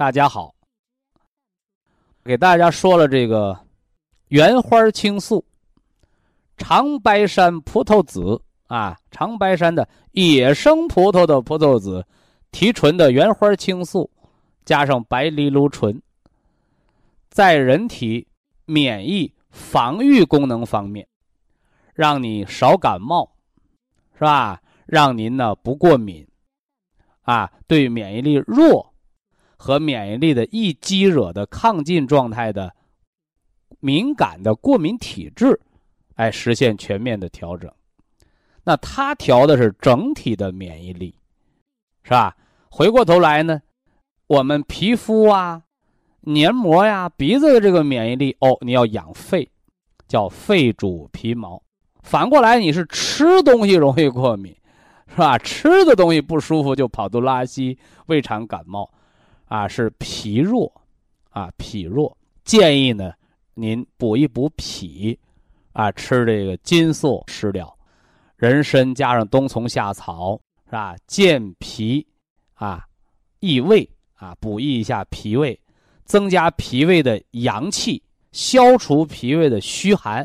大家好，给大家说了这个原花青素、长白山葡萄籽啊，长白山的野生葡萄的葡萄籽提纯的原花青素，加上白藜芦醇，在人体免疫防御功能方面，让你少感冒，是吧？让您呢不过敏，啊，对免疫力弱。和免疫力的易激惹的抗进状态的敏感的过敏体质，哎，实现全面的调整。那它调的是整体的免疫力，是吧？回过头来呢，我们皮肤啊、黏膜呀、鼻子的这个免疫力，哦，你要养肺，叫肺主皮毛。反过来，你是吃东西容易过敏，是吧？吃的东西不舒服就跑肚拉稀、胃肠感冒。啊，是脾弱，啊脾弱，建议呢，您补一补脾，啊吃这个金粟食疗，人参加上冬虫夏草，是吧？健脾，啊益胃，啊补益一下脾胃，增加脾胃的阳气，消除脾胃的虚寒，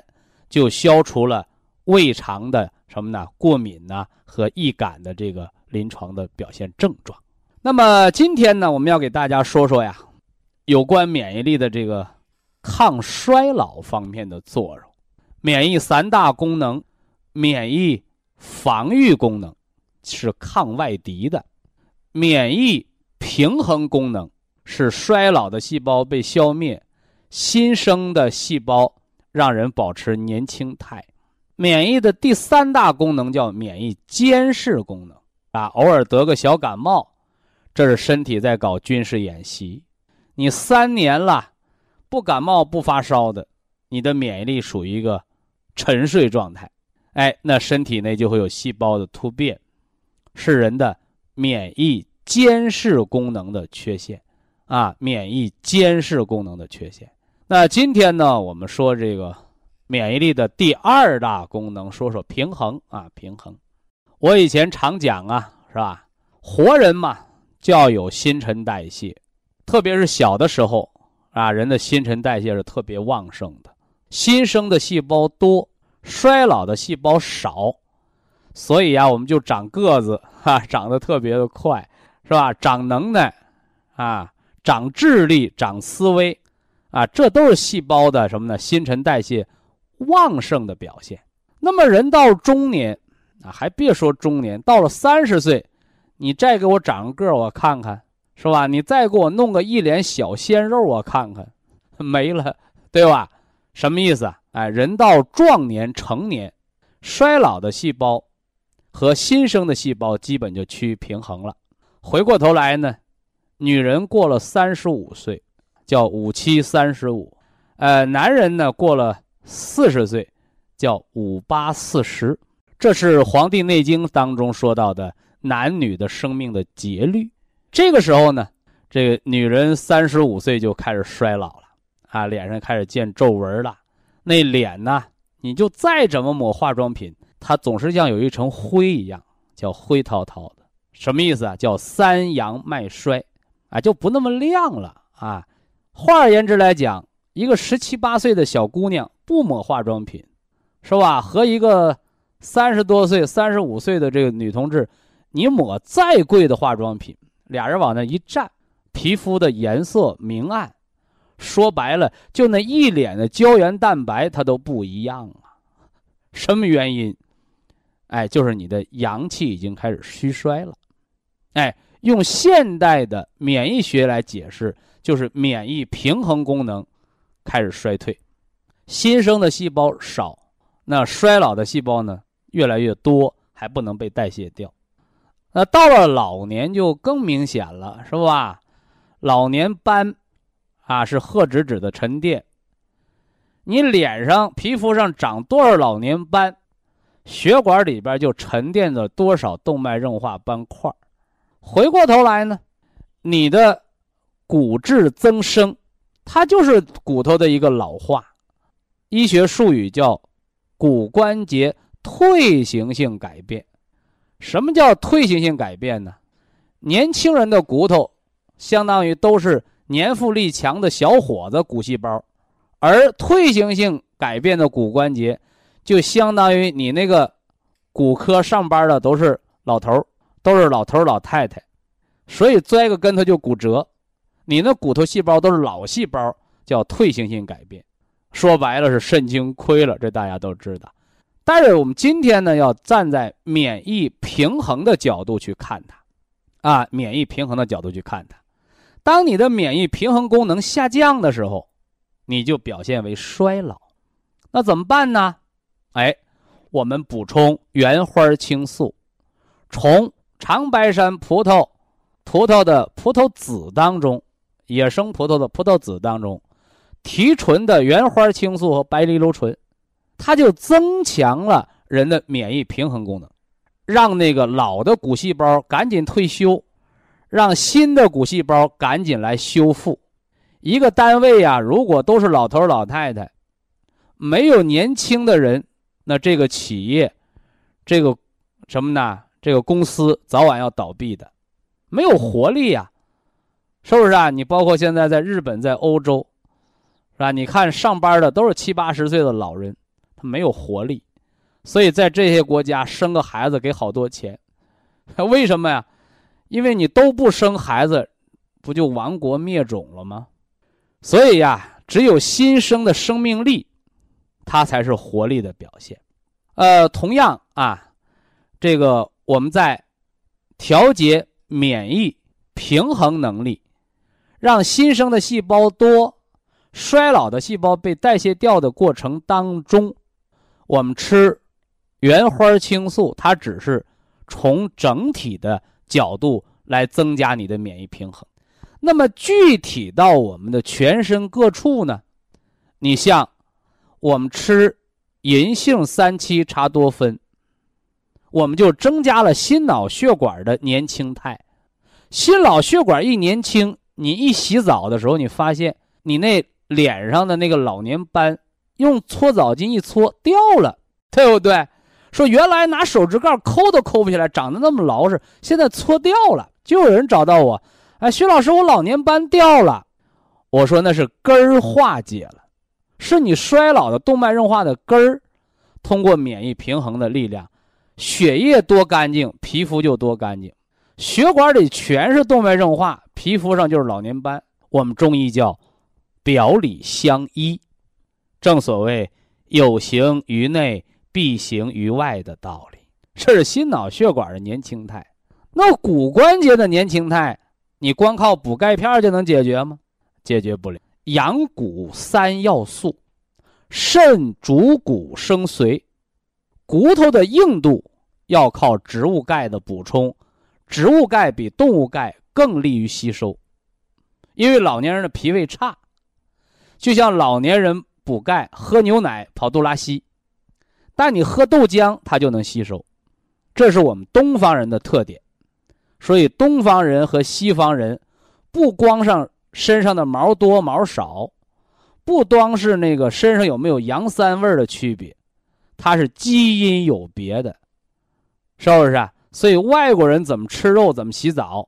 就消除了胃肠的什么呢？过敏呢和易感的这个临床的表现症状。那么今天呢，我们要给大家说说呀，有关免疫力的这个抗衰老方面的作用。免疫三大功能，免疫防御功能是抗外敌的，免疫平衡功能是衰老的细胞被消灭，新生的细胞让人保持年轻态。免疫的第三大功能叫免疫监视功能啊，偶尔得个小感冒。这是身体在搞军事演习，你三年了，不感冒不发烧的，你的免疫力属于一个沉睡状态，哎，那身体内就会有细胞的突变，是人的免疫监视功能的缺陷，啊，免疫监视功能的缺陷。那今天呢，我们说这个免疫力的第二大功能，说说平衡啊，平衡。我以前常讲啊，是吧？活人嘛。就要有新陈代谢，特别是小的时候啊，人的新陈代谢是特别旺盛的，新生的细胞多，衰老的细胞少，所以啊，我们就长个子哈，长得特别的快，是吧？长能耐，啊，长智力，长思维，啊，这都是细胞的什么呢？新陈代谢旺盛的表现。那么人到中年啊，还别说中年，到了三十岁。你再给我长个，我看看，是吧？你再给我弄个一脸小鲜肉，我看看，没了，对吧？什么意思啊？哎，人到壮年、成年，衰老的细胞和新生的细胞基本就趋于平衡了。回过头来呢，女人过了三十五岁，叫五七三十五，呃，男人呢过了四十岁，叫五八四十。这是《黄帝内经》当中说到的。男女的生命的节律，这个时候呢，这个女人三十五岁就开始衰老了，啊，脸上开始见皱纹了，那脸呢，你就再怎么抹化妆品，它总是像有一层灰一样，叫灰滔滔的。什么意思啊？叫三阳脉衰，啊，就不那么亮了啊。换而言之来讲，一个十七八岁的小姑娘不抹化妆品，是吧？和一个三十多岁、三十五岁的这个女同志。你抹再贵的化妆品，俩人往那一站，皮肤的颜色明暗，说白了，就那一脸的胶原蛋白，它都不一样啊。什么原因？哎，就是你的阳气已经开始虚衰了。哎，用现代的免疫学来解释，就是免疫平衡功能开始衰退，新生的细胞少，那衰老的细胞呢越来越多，还不能被代谢掉。那到了老年就更明显了，是吧？老年斑，啊，是褐脂质的沉淀。你脸上、皮肤上长多少老年斑，血管里边就沉淀着多少动脉硬化斑块。回过头来呢，你的骨质增生，它就是骨头的一个老化，医学术语叫骨关节退行性改变。什么叫退行性改变呢？年轻人的骨头相当于都是年富力强的小伙子骨细胞，而退行性改变的骨关节就相当于你那个骨科上班的都是老头都是老头老太太，所以摔个跟头就骨折。你那骨头细胞都是老细胞，叫退行性改变。说白了是肾精亏了，这大家都知道。但是我们今天呢，要站在免疫平衡的角度去看它，啊，免疫平衡的角度去看它。当你的免疫平衡功能下降的时候，你就表现为衰老。那怎么办呢？哎，我们补充原花青素，从长白山葡萄葡萄的葡萄籽当中，野生葡萄的葡萄籽当中，提纯的原花青素和白藜芦醇。它就增强了人的免疫平衡功能，让那个老的骨细胞赶紧退休，让新的骨细胞赶紧来修复。一个单位呀，如果都是老头老太太，没有年轻的人，那这个企业，这个什么呢？这个公司早晚要倒闭的，没有活力呀，是不是啊？你包括现在在日本、在欧洲，是吧？你看上班的都是七八十岁的老人。没有活力，所以在这些国家生个孩子给好多钱，为什么呀？因为你都不生孩子，不就亡国灭种了吗？所以呀，只有新生的生命力，它才是活力的表现。呃，同样啊，这个我们在调节免疫平衡能力，让新生的细胞多，衰老的细胞被代谢掉的过程当中。我们吃原花青素，它只是从整体的角度来增加你的免疫平衡。那么具体到我们的全身各处呢？你像我们吃银杏三七茶多酚，我们就增加了心脑血管的年轻态。心脑血管一年轻，你一洗澡的时候，你发现你那脸上的那个老年斑。用搓澡巾一搓掉了，对不对？说原来拿手指盖抠都抠不起来，长得那么牢实，现在搓掉了。就有人找到我，哎，徐老师，我老年斑掉了。我说那是根儿化解了，是你衰老的动脉硬化的根儿。通过免疫平衡的力量，血液多干净，皮肤就多干净。血管里全是动脉硬化，皮肤上就是老年斑。我们中医叫表里相依。正所谓有形于内，必形于外的道理，这是心脑血管的年轻态。那骨关节的年轻态，你光靠补钙片就能解决吗？解决不了。养骨三要素：肾主骨生髓，骨头的硬度要靠植物钙的补充，植物钙比动物钙更利于吸收。因为老年人的脾胃差，就像老年人。补钙，喝牛奶跑肚拉稀，但你喝豆浆，它就能吸收，这是我们东方人的特点。所以东方人和西方人，不光上身上的毛多毛少，不光是那个身上有没有羊膻味的区别，它是基因有别的，是不是啊？所以外国人怎么吃肉，怎么洗澡，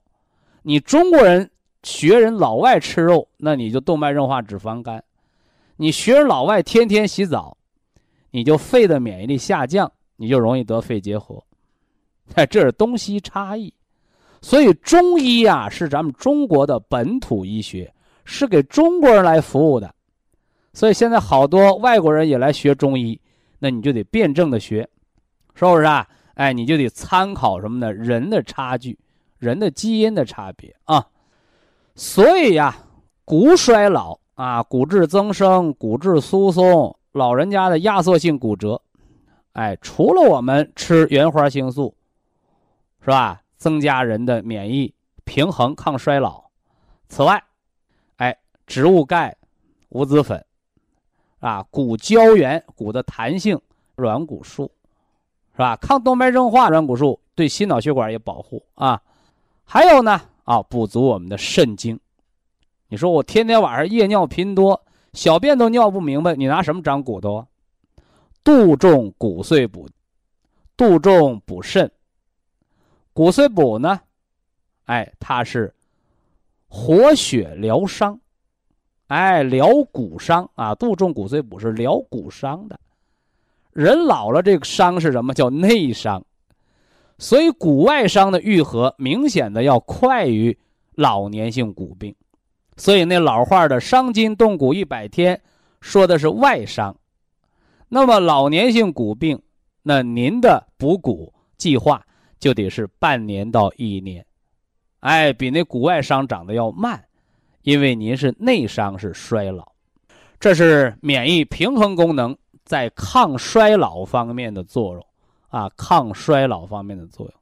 你中国人学人老外吃肉，那你就动脉硬化、脂肪肝。你学老外天天洗澡，你就肺的免疫力下降，你就容易得肺结核。哎，这是东西差异。所以中医呀是咱们中国的本土医学，是给中国人来服务的。所以现在好多外国人也来学中医，那你就得辩证的学，是不是啊？哎，你就得参考什么呢？人的差距，人的基因的差别啊。所以呀，骨衰老啊，骨质增生、骨质疏松，老人家的压缩性骨折，哎，除了我们吃原花青素，是吧？增加人的免疫平衡、抗衰老。此外，哎，植物钙、无籽粉，啊，骨胶原、骨的弹性、软骨素，是吧？抗动脉硬化软骨素对心脑血管也保护啊。还有呢，啊，补足我们的肾精。你说我天天晚上夜尿频多，小便都尿不明白，你拿什么长骨头啊？杜仲骨碎补，杜仲补肾。骨髓补呢，哎，它是活血疗伤，哎，疗骨伤啊。杜仲骨髓补是疗骨伤的。人老了，这个伤是什么？叫内伤。所以骨外伤的愈合明显的要快于老年性骨病。所以那老话的“伤筋动骨一百天”，说的是外伤。那么老年性骨病，那您的补骨计划。就得是半年到一年，哎，比那骨外伤长得要慢，因为您是内伤是衰老，这是免疫平衡功能在抗衰老方面的作用啊，抗衰老方面的作用。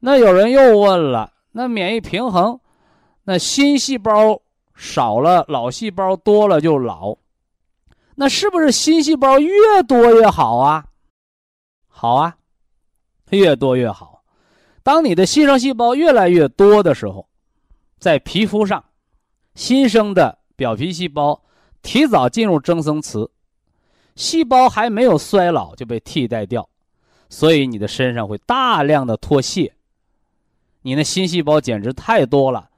那有人又问了，那免疫平衡，那新细胞少了，老细胞多了就老，那是不是新细胞越多越好啊？好啊。越多越好。当你的新生细胞越来越多的时候，在皮肤上，新生的表皮细胞提早进入增生期，细胞还没有衰老就被替代掉，所以你的身上会大量的脱屑。你那新细胞简直太多了，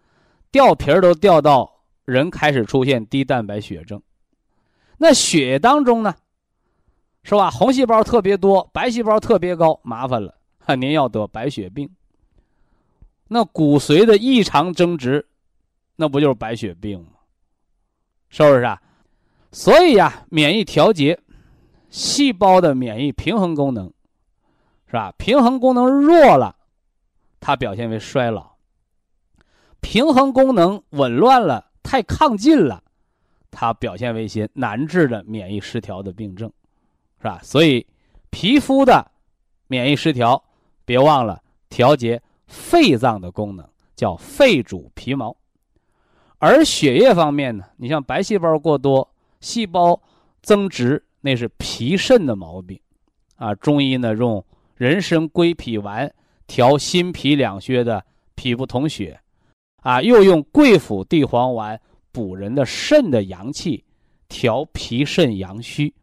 掉皮儿都掉到人开始出现低蛋白血症。那血液当中呢，是吧？红细胞特别多，白细胞特别高，麻烦了。那 您要得白血病，那骨髓的异常增殖，那不就是白血病吗？是不是啊？所以呀，免疫调节，细胞的免疫平衡功能，是吧？平衡功能弱了，它表现为衰老；平衡功能紊乱了，太亢进了，它表现为一些难治的免疫失调的病症，是吧？所以，皮肤的免疫失调。别忘了调节肺脏的功能，叫肺主皮毛。而血液方面呢，你像白细胞过多、细胞增殖，那是脾肾的毛病。啊，中医呢用人参归脾丸调心脾两虚的脾不统血，啊，又用桂附地黄丸补人的肾的阳气，调脾肾阳虚。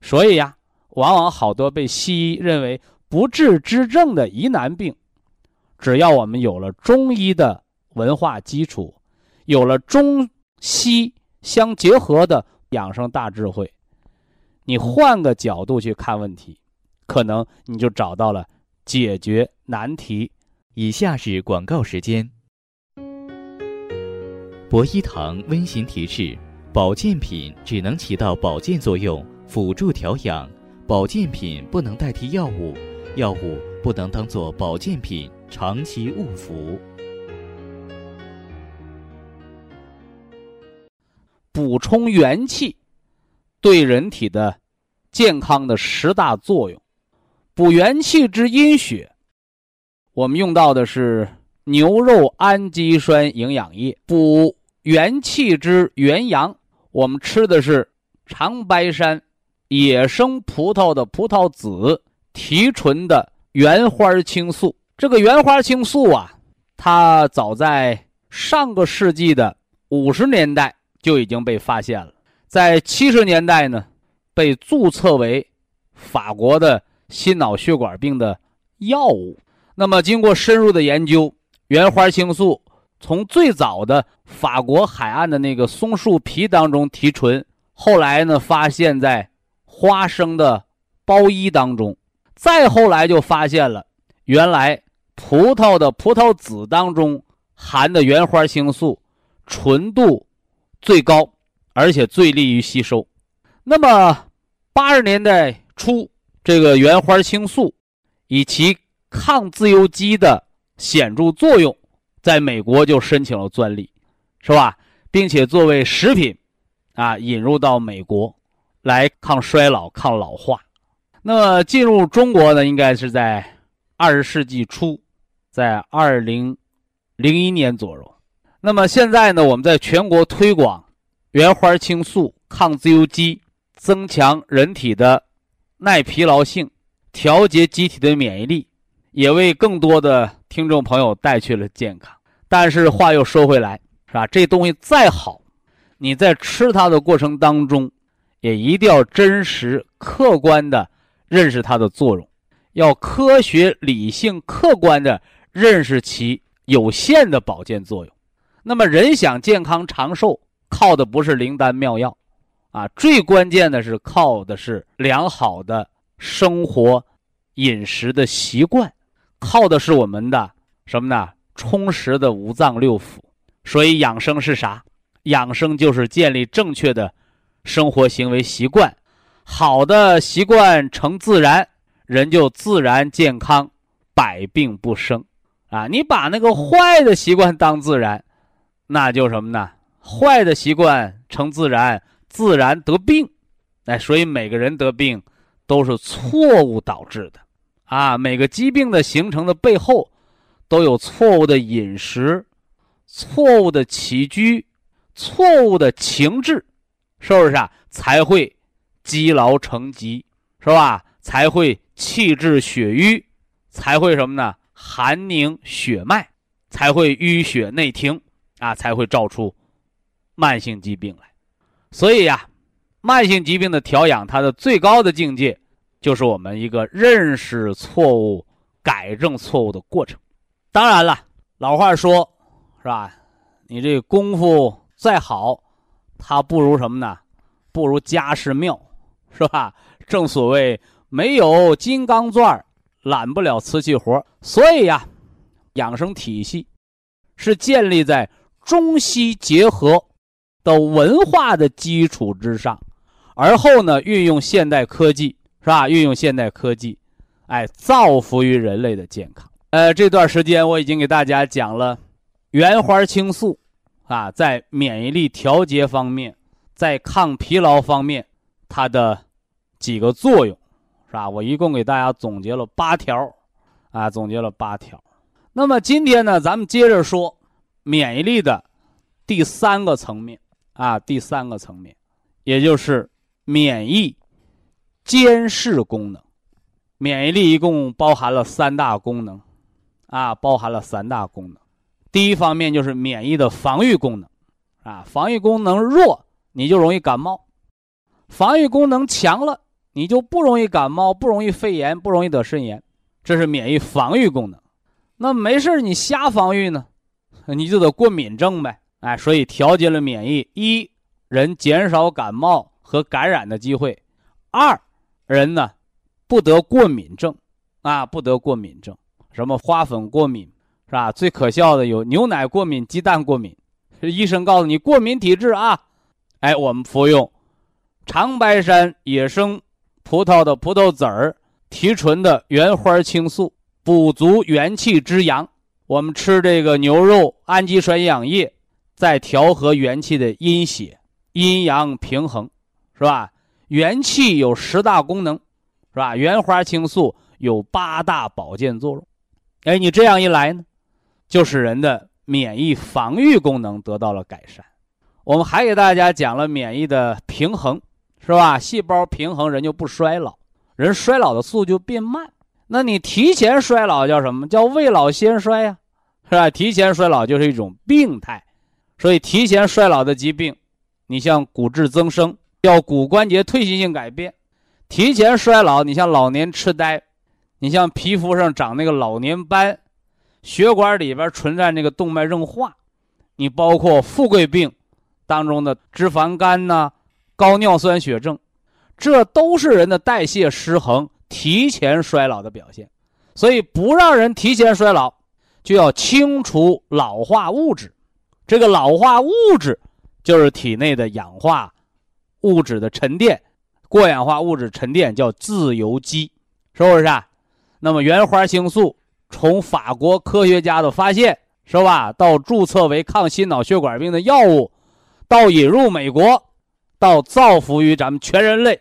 所以呀，往往好多被西医认为。不治之症的疑难病，只要我们有了中医的文化基础，有了中西相结合的养生大智慧，你换个角度去看问题，可能你就找到了解决难题。以下是广告时间。博一堂温馨提示：保健品只能起到保健作用，辅助调养，保健品不能代替药物。药物不能当做保健品长期误服。补充元气，对人体的健康的十大作用。补元气之阴血，我们用到的是牛肉氨基酸营养液。补元气之元阳，我们吃的是长白山野生葡萄的葡萄籽。提纯的原花青素，这个原花青素啊，它早在上个世纪的五十年代就已经被发现了，在七十年代呢，被注册为法国的心脑血管病的药物。那么，经过深入的研究，原花青素从最早的法国海岸的那个松树皮当中提纯，后来呢，发现在花生的包衣当中。再后来就发现了，原来葡萄的葡萄籽当中含的原花青素纯度最高，而且最利于吸收。那么八十年代初，这个原花青素以其抗自由基的显著作用，在美国就申请了专利，是吧？并且作为食品，啊，引入到美国来抗衰老、抗老化。那么进入中国呢，应该是在二十世纪初，在二零零一年左右。那么现在呢，我们在全国推广原花青素、抗自由基，增强人体的耐疲劳性，调节机体的免疫力，也为更多的听众朋友带去了健康。但是话又说回来。是吧？这东西再好，你在吃它的过程当中，也一定要真实、客观的认识它的作用，要科学、理性、客观的认识其有限的保健作用。那么，人想健康长寿，靠的不是灵丹妙药，啊，最关键的是靠的是良好的生活、饮食的习惯，靠的是我们的什么呢？充实的五脏六腑。所以养生是啥？养生就是建立正确的生活行为习惯，好的习惯成自然，人就自然健康，百病不生。啊，你把那个坏的习惯当自然，那就什么呢？坏的习惯成自然，自然得病。哎，所以每个人得病都是错误导致的。啊，每个疾病的形成的背后，都有错误的饮食。错误的起居，错误的情志，是不是啊？才会积劳成疾，是吧？才会气滞血瘀，才会什么呢？寒凝血脉，才会淤血内停啊，才会造出慢性疾病来。所以呀，慢性疾病的调养，它的最高的境界，就是我们一个认识错误、改正错误的过程。当然了，老话说。是吧？你这功夫再好，它不如什么呢？不如家世妙，是吧？正所谓没有金刚钻揽不了瓷器活所以呀，养生体系是建立在中西结合的文化的基础之上，而后呢，运用现代科技，是吧？运用现代科技，哎，造福于人类的健康。呃，这段时间我已经给大家讲了。原花青素，啊，在免疫力调节方面，在抗疲劳方面，它的几个作用，是吧？我一共给大家总结了八条，啊，总结了八条。那么今天呢，咱们接着说免疫力的第三个层面，啊，第三个层面，也就是免疫监视功能。免疫力一共包含了三大功能，啊，包含了三大功能。第一方面就是免疫的防御功能，啊，防御功能弱，你就容易感冒；防御功能强了，你就不容易感冒，不容易肺炎，不容易得肾炎。这是免疫防御功能。那没事你瞎防御呢，你就得过敏症呗。哎，所以调节了免疫，一人减少感冒和感染的机会；二人呢不得过敏症，啊，不得过敏症，什么花粉过敏。是吧？最可笑的有牛奶过敏、鸡蛋过敏，医生告诉你过敏体质啊，哎，我们服用长白山野生葡萄的葡萄籽儿提纯的原花青素，补足元气之阳。我们吃这个牛肉氨基酸营养液，再调和元气的阴血，阴阳平衡，是吧？元气有十大功能，是吧？原花青素有八大保健作用。哎，你这样一来呢？就使人的免疫防御功能得到了改善。我们还给大家讲了免疫的平衡，是吧？细胞平衡，人就不衰老，人衰老的速度就变慢。那你提前衰老叫什么？叫未老先衰呀，是吧？提前衰老就是一种病态。所以提前衰老的疾病，你像骨质增生，叫骨关节退行性改变；提前衰老，你像老年痴呆，你像皮肤上长那个老年斑。血管里边存在那个动脉硬化，你包括富贵病当中的脂肪肝呐、高尿酸血症，这都是人的代谢失衡、提前衰老的表现。所以不让人提前衰老，就要清除老化物质。这个老化物质就是体内的氧化物质的沉淀，过氧化物质沉淀叫自由基，是不是啊？那么原花青素从法国科学家的发现，是吧？到注册为抗心脑血管病的药物，到引入美国，到造福于咱们全人类，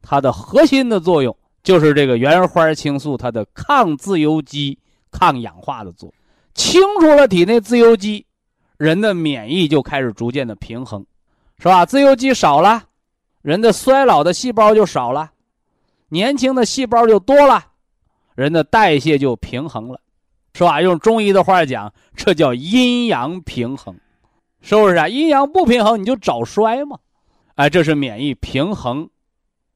它的核心的作用就是这个原花青素它的抗自由基、抗氧化的作用，清除了体内自由基。人的免疫就开始逐渐的平衡，是吧？自由基少了，人的衰老的细胞就少了，年轻的细胞就多了，人的代谢就平衡了，是吧？用中医的话讲，这叫阴阳平衡，是不是啊？阴阳不平衡，你就早衰嘛。哎，这是免疫平衡，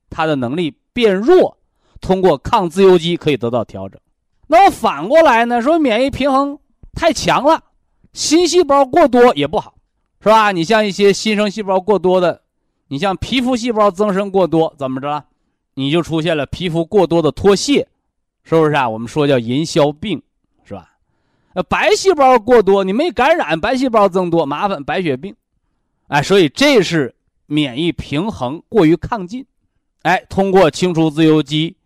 它的能力变弱，通过抗自由基可以得到调整。那么反过来呢？说免疫平衡太强了。新细胞过多也不好，是吧？你像一些新生细胞过多的，你像皮肤细胞增生过多，怎么着？你就出现了皮肤过多的脱屑，是不是啊？我们说叫银屑病，是吧？呃，白细胞过多，你没感染，白细胞增多，麻烦白血病，哎，所以这是免疫平衡过于亢进，哎，通过清除自由基，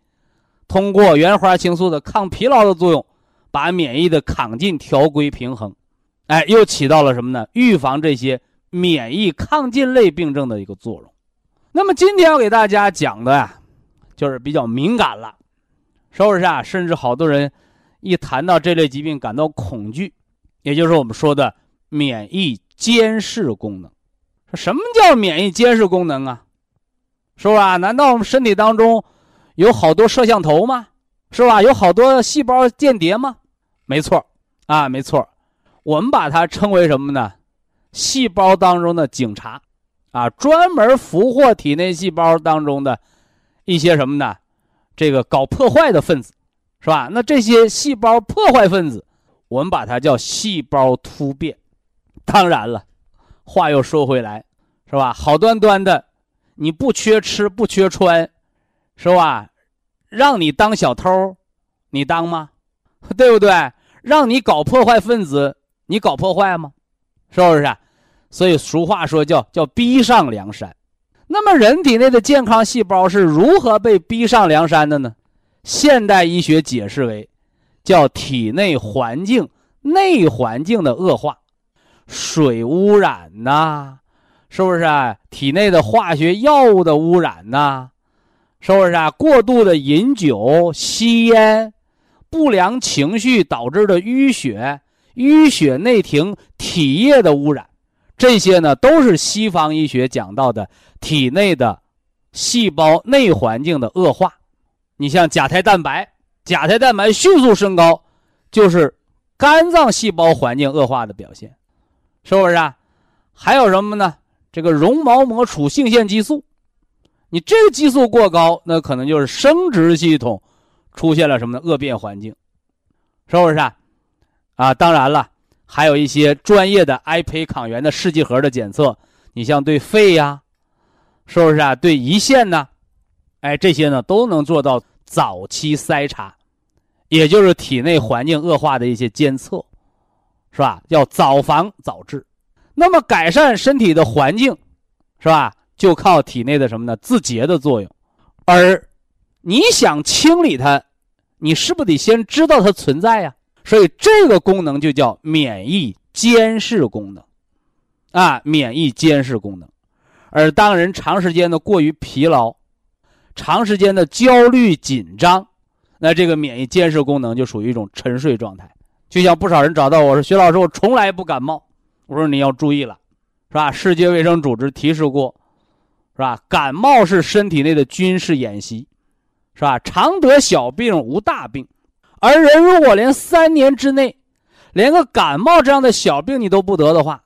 通过原花青素的抗疲劳的作用，把免疫的亢进调归平衡。哎，又起到了什么呢？预防这些免疫抗进类病症的一个作用。那么今天要给大家讲的呀，就是比较敏感了，是不是啊？甚至好多人一谈到这类疾病感到恐惧，也就是我们说的免疫监视功能。什么叫免疫监视功能啊？是吧？难道我们身体当中有好多摄像头吗？是吧？有好多细胞间谍吗？没错，啊，没错。我们把它称为什么呢？细胞当中的警察，啊，专门俘获体内细胞当中的一些什么呢？这个搞破坏的分子，是吧？那这些细胞破坏分子，我们把它叫细胞突变。当然了，话又说回来，是吧？好端端的，你不缺吃不缺穿，是吧？让你当小偷，你当吗？对不对？让你搞破坏分子。你搞破坏吗？是不是？所以俗话说叫叫逼上梁山。那么人体内的健康细胞是如何被逼上梁山的呢？现代医学解释为，叫体内环境内环境的恶化，水污染呐，是不是啊？体内的化学药物的污染呐，是不是啊？过度的饮酒、吸烟，不良情绪导致的淤血。淤血内停、体液的污染，这些呢都是西方医学讲到的体内的细胞内环境的恶化。你像甲胎蛋白，甲胎蛋白迅速升高，就是肝脏细胞环境恶化的表现，是不是啊？还有什么呢？这个绒毛膜储性腺激素，你这个激素过高，那可能就是生殖系统出现了什么呢？恶变环境，是不是啊？啊，当然了，还有一些专业的癌胚抗原的试剂盒的检测，你像对肺呀，是不是啊？对胰腺呢？哎，这些呢都能做到早期筛查，也就是体内环境恶化的一些监测，是吧？要早防早治。那么改善身体的环境，是吧？就靠体内的什么呢？自洁的作用。而你想清理它，你是不是得先知道它存在呀？所以这个功能就叫免疫监视功能，啊，免疫监视功能。而当人长时间的过于疲劳，长时间的焦虑紧张，那这个免疫监视功能就属于一种沉睡状态。就像不少人找到我说：“徐老师，我从来不感冒。”我说：“你要注意了，是吧？世界卫生组织提示过，是吧？感冒是身体内的军事演习，是吧？常得小病无大病。”而人如果连三年之内，连个感冒这样的小病你都不得的话，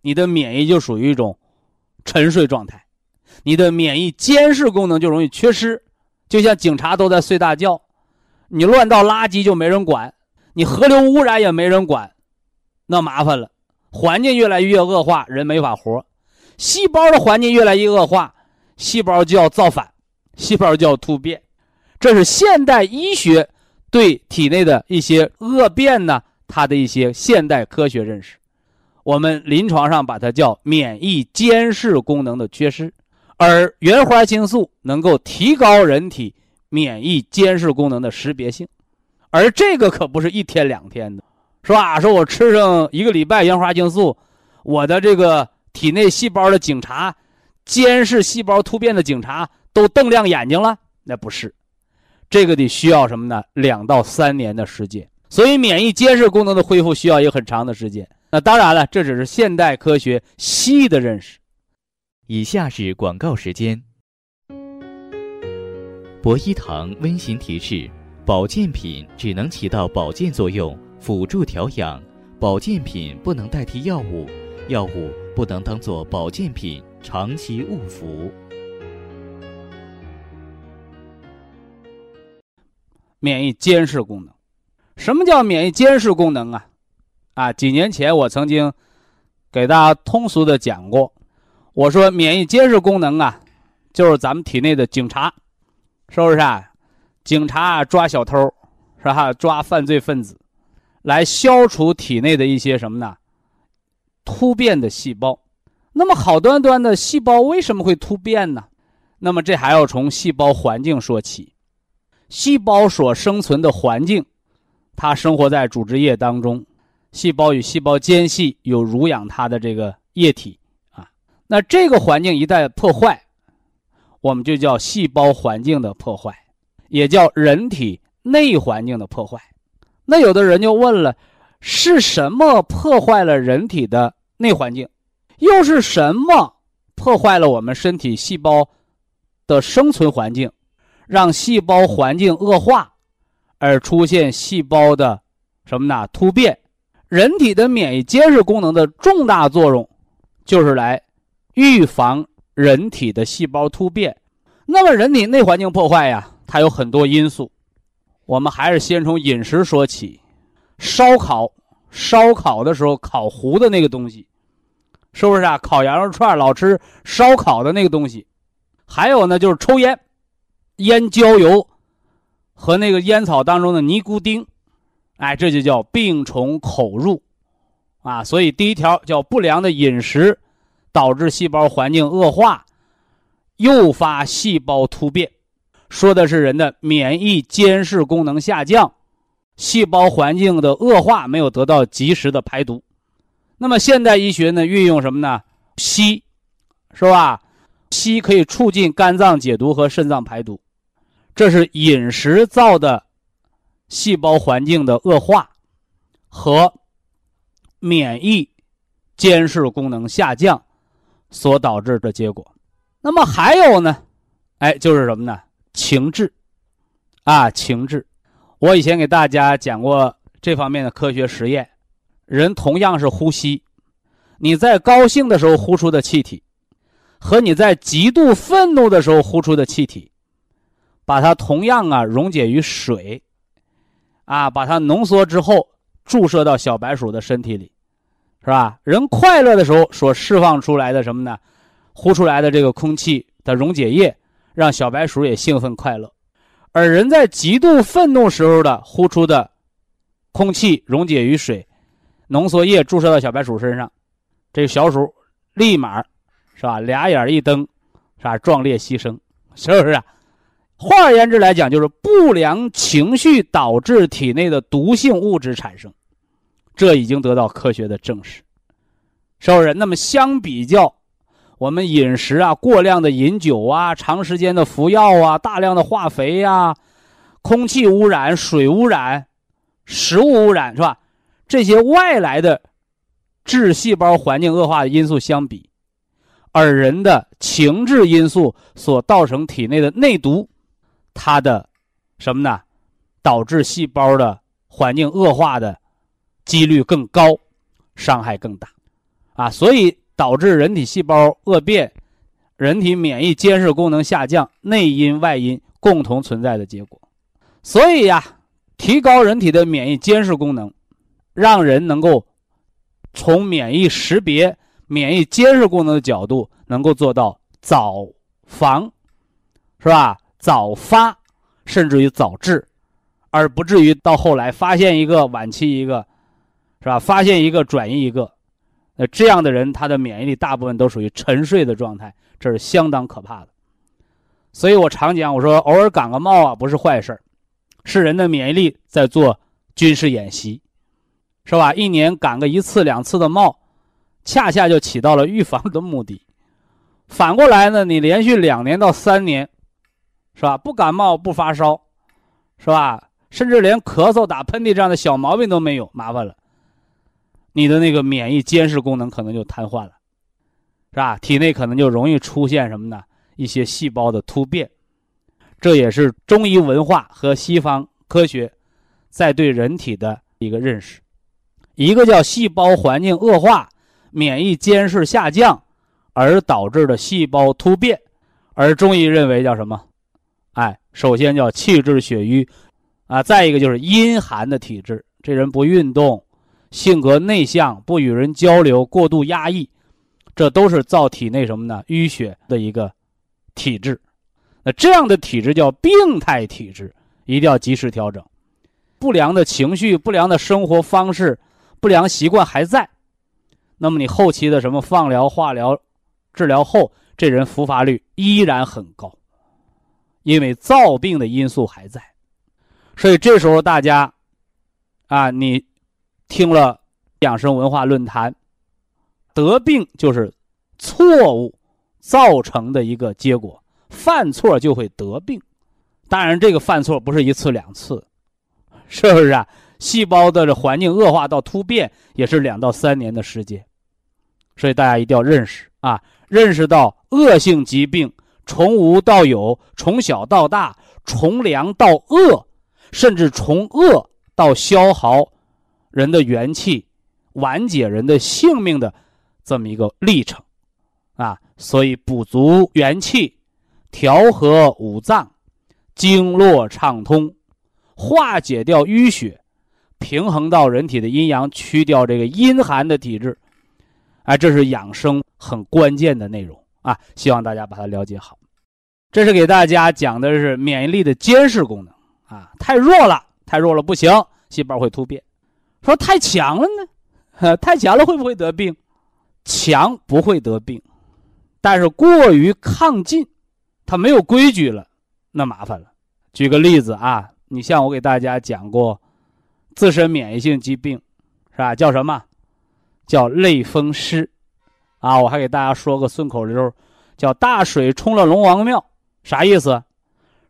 你的免疫就属于一种沉睡状态，你的免疫监视功能就容易缺失。就像警察都在睡大觉，你乱倒垃圾就没人管，你河流污染也没人管，那麻烦了。环境越来越恶化，人没法活。细胞的环境越来越恶化，细胞就要造反，细胞就要突变。这是现代医学。对体内的一些恶变呢，它的一些现代科学认识。我们临床上把它叫免疫监视功能的缺失，而原花青素能够提高人体免疫监视功能的识别性，而这个可不是一天两天的，是吧？说我吃上一个礼拜原花青素，我的这个体内细胞的警察、监视细胞突变的警察都瞪亮眼睛了？那不是，这个得需要什么呢？两到三年的时间，所以免疫监视功能的恢复需要一个很长的时间。那当然了，这只是现代科学西医的认识。以下是广告时间。博一堂温馨提示：保健品只能起到保健作用，辅助调养；保健品不能代替药物，药物不能当做保健品长期误服。免疫监视功能，什么叫免疫监视功能啊？啊，几年前我曾经给大家通俗的讲过，我说免疫监视功能啊，就是咱们体内的警察，是不是啊？警察抓小偷，是吧？抓犯罪分子，来消除体内的一些什么呢？突变的细胞。那么好端端的细胞为什么会突变呢？那么这还要从细胞环境说起。细胞所生存的环境，它生活在组织液当中。细胞与细胞间隙有濡养它的这个液体啊，那这个环境一旦破坏，我们就叫细胞环境的破坏，也叫人体内环境的破坏。那有的人就问了：是什么破坏了人体的内环境？又是什么破坏了我们身体细胞的生存环境，让细胞环境恶化，而出现细胞的什么呢？突变？人体的免疫监视功能的重大作用，就是来预防人体的细胞突变。那么，人体内环境破坏呀，它有很多因素。我们还是先从饮食说起。烧烤，烧烤的时候烤糊的那个东西，是不是啊？烤羊肉串老吃烧烤的那个东西。还有呢，就是抽烟，烟焦油和那个烟草当中的尼古丁。哎，这就叫病从口入，啊，所以第一条叫不良的饮食，导致细胞环境恶化，诱发细胞突变，说的是人的免疫监视功能下降，细胞环境的恶化没有得到及时的排毒。那么现代医学呢，运用什么呢？硒，是吧？硒可以促进肝脏解毒和肾脏排毒，这是饮食造的。细胞环境的恶化和免疫监视功能下降所导致的结果。那么还有呢？哎，就是什么呢？情志啊，情志。我以前给大家讲过这方面的科学实验。人同样是呼吸，你在高兴的时候呼出的气体，和你在极度愤怒的时候呼出的气体，把它同样啊溶解于水。啊，把它浓缩之后注射到小白鼠的身体里，是吧？人快乐的时候所释放出来的什么呢？呼出来的这个空气的溶解液，让小白鼠也兴奋快乐。而人在极度愤怒时候的呼出的空气溶解于水，浓缩液注射到小白鼠身上，这小鼠立马是吧？俩眼一瞪，是吧？壮烈牺牲，是不是？啊换而言之来讲，就是不良情绪导致体内的毒性物质产生，这已经得到科学的证实，是不是？那么相比较，我们饮食啊，过量的饮酒啊，长时间的服药啊，大量的化肥呀，空气污染、水污染、食物污染，是吧？这些外来的致细胞环境恶化的因素相比，而人的情志因素所造成体内的内毒。它的什么呢？导致细胞的环境恶化的几率更高，伤害更大，啊，所以导致人体细胞恶变，人体免疫监视功能下降，内因外因共同存在的结果。所以呀，提高人体的免疫监视功能，让人能够从免疫识别、免疫监视功能的角度，能够做到早防，是吧？早发，甚至于早治，而不至于到后来发现一个晚期一个，是吧？发现一个转移一个，那这样的人他的免疫力大部分都属于沉睡的状态，这是相当可怕的。所以我常讲，我说偶尔感个冒啊不是坏事是人的免疫力在做军事演习，是吧？一年感个一次两次的冒，恰恰就起到了预防的目的。反过来呢，你连续两年到三年，是吧？不感冒不发烧，是吧？甚至连咳嗽、打喷嚏这样的小毛病都没有，麻烦了。你的那个免疫监视功能可能就瘫痪了，是吧？体内可能就容易出现什么呢？一些细胞的突变，这也是中医文化和西方科学在对人体的一个认识。一个叫细胞环境恶化、免疫监视下降而导致的细胞突变，而中医认为叫什么？哎，首先叫气滞血瘀，啊，再一个就是阴寒的体质，这人不运动，性格内向，不与人交流，过度压抑，这都是造体内什么呢？淤血的一个。体质，那这样的体质叫病态体质，一定要及时调整。不良的情绪、不良的生活方式、不良习惯还在，那么你后期的什么放疗、化疗治疗后，这人复发率依然很高，因为造病的因素还在。所以这时候大家，啊，你听了养生文化论坛，得病就是错误。造成的一个结果，犯错就会得病。当然，这个犯错不是一次两次，是不是啊？细胞的环境恶化到突变也是两到三年的时间。所以大家一定要认识啊，认识到恶性疾病从无到有，从小到大，从良到恶，甚至从恶到消耗人的元气、完结人的性命的这么一个历程。啊，所以补足元气，调和五脏，经络畅通，化解掉淤血，平衡到人体的阴阳，去掉这个阴寒的体质，哎，这是养生很关键的内容啊！希望大家把它了解好。这是给大家讲的是免疫力的监视功能啊，太弱了，太弱了不行，细胞会突变。说太强了呢，太强了会不会得病？强不会得病。但是过于亢进，它没有规矩了，那麻烦了。举个例子啊，你像我给大家讲过，自身免疫性疾病，是吧？叫什么？叫类风湿，啊，我还给大家说个顺口溜，叫大水冲了龙王庙，啥意思？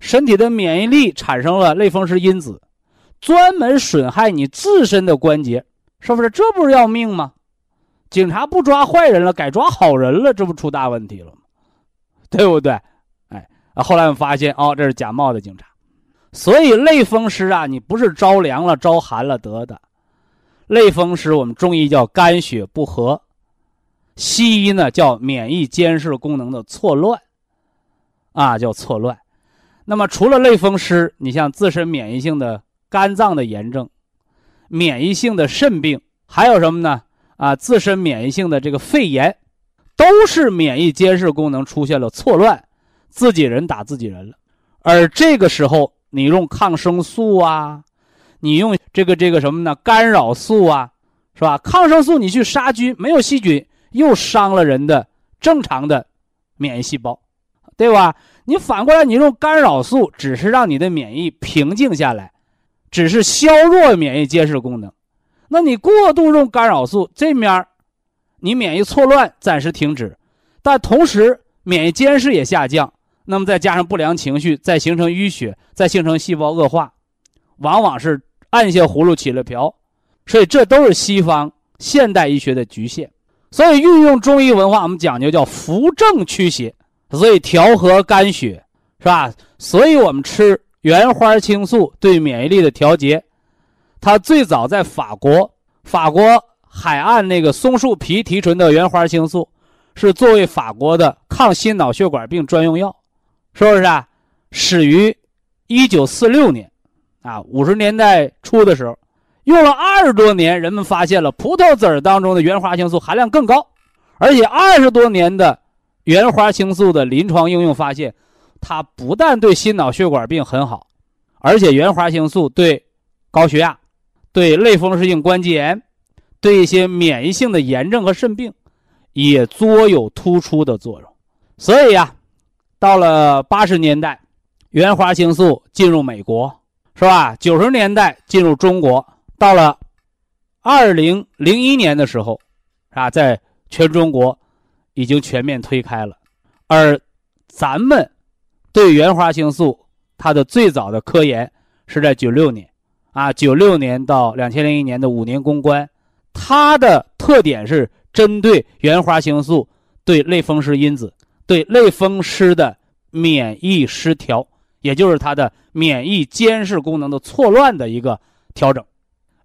身体的免疫力产生了类风湿因子，专门损害你自身的关节，是不是？这不是要命吗？警察不抓坏人了，改抓好人了，这不出大问题了吗？对不对？哎，后来我们发现，哦，这是假冒的警察。所以类风湿啊，你不是着凉了、着寒了得的。类风湿，我们中医叫肝血不和，西医呢叫免疫监视功能的错乱，啊，叫错乱。那么除了类风湿，你像自身免疫性的肝脏的炎症、免疫性的肾病，还有什么呢？啊，自身免疫性的这个肺炎，都是免疫监视功能出现了错乱，自己人打自己人了。而这个时候，你用抗生素啊，你用这个这个什么呢？干扰素啊，是吧？抗生素你去杀菌，没有细菌，又伤了人的正常的免疫细胞，对吧？你反过来，你用干扰素，只是让你的免疫平静下来，只是削弱免疫监视功能。那你过度用干扰素，这面儿你免疫错乱暂时停止，但同时免疫监视也下降。那么再加上不良情绪，再形成淤血，再形成细胞恶化，往往是按下葫芦起了瓢。所以这都是西方现代医学的局限。所以运用中医文化，我们讲究叫扶正驱邪，所以调和肝血，是吧？所以我们吃原花青素对免疫力的调节。它最早在法国，法国海岸那个松树皮提纯的原花青素，是作为法国的抗心脑血管病专用药，是不是啊？始于一九四六年，啊，五十年代初的时候，用了二十多年，人们发现了葡萄籽儿当中的原花青素含量更高，而且二十多年的原花青素的临床应用发现，它不但对心脑血管病很好，而且原花青素对高血压。对类风湿性关节炎、对一些免疫性的炎症和肾病，也作有突出的作用。所以呀，到了八十年代，原花青素进入美国，是吧？九十年代进入中国，到了二零零一年的时候，啊，在全中国已经全面推开了。而咱们对原花青素它的最早的科研是在九六年，啊，九六年到两千零一年的五年攻关，它的特点是针对原花青素对类风湿因子、对类风湿的免疫失调，也就是它的免疫监视功能的错乱的一个调整，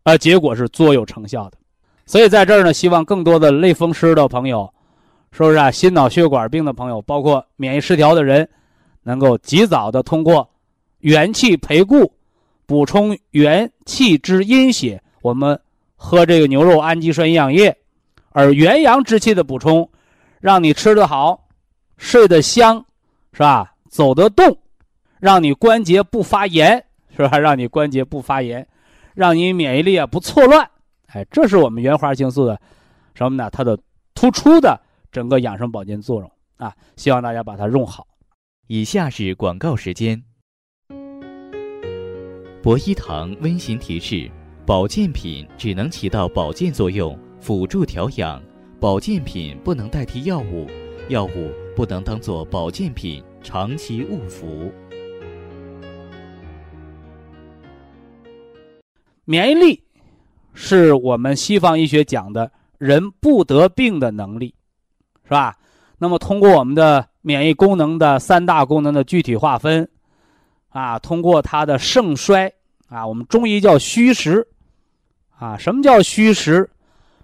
而结果是卓有成效的。所以在这儿呢，希望更多的类风湿的朋友。是不是啊？心脑血管病的朋友，包括免疫失调的人，能够及早的通过元气培固，补充元气之阴血。我们喝这个牛肉氨基酸营养液，而元阳之气的补充，让你吃得好，睡得香，是吧？走得动，让你关节不发炎，是吧？让你关节不发炎，让你免疫力啊不错乱。哎，这是我们原花青素的什么呢？它的突出的。整个养生保健作用啊，希望大家把它用好。以下是广告时间。博一堂温馨提示：保健品只能起到保健作用，辅助调养；保健品不能代替药物，药物不能当做保健品长期误服。免疫力是我们西方医学讲的人不得病的能力。是吧？那么通过我们的免疫功能的三大功能的具体划分，啊，通过它的盛衰，啊，我们中医叫虚实，啊，什么叫虚实？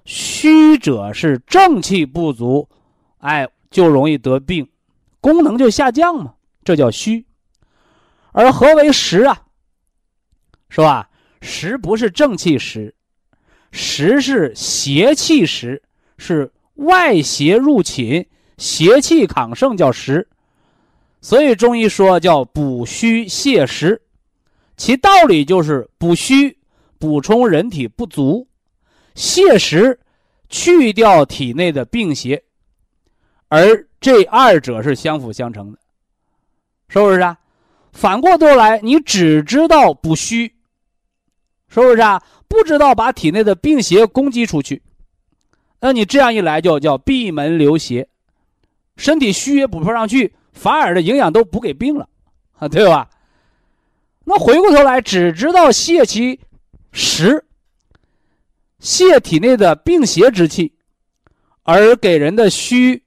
虚者是正气不足，哎，就容易得病，功能就下降嘛，这叫虚。而何为实啊？是吧？实不是正气实，实是邪气实，是。外邪入侵，邪气亢盛叫实，所以中医说叫补虚泻实，其道理就是补虚，补充人体不足；泻实，去掉体内的病邪，而这二者是相辅相成的，是不是啊？反过头来，你只知道补虚，是不是啊？不知道把体内的病邪攻击出去。那你这样一来就叫闭门留邪，身体虚也补不上去，反而的营养都补给病了，啊，对吧？那回过头来只知道泄其实，泄体内的病邪之气，而给人的虚，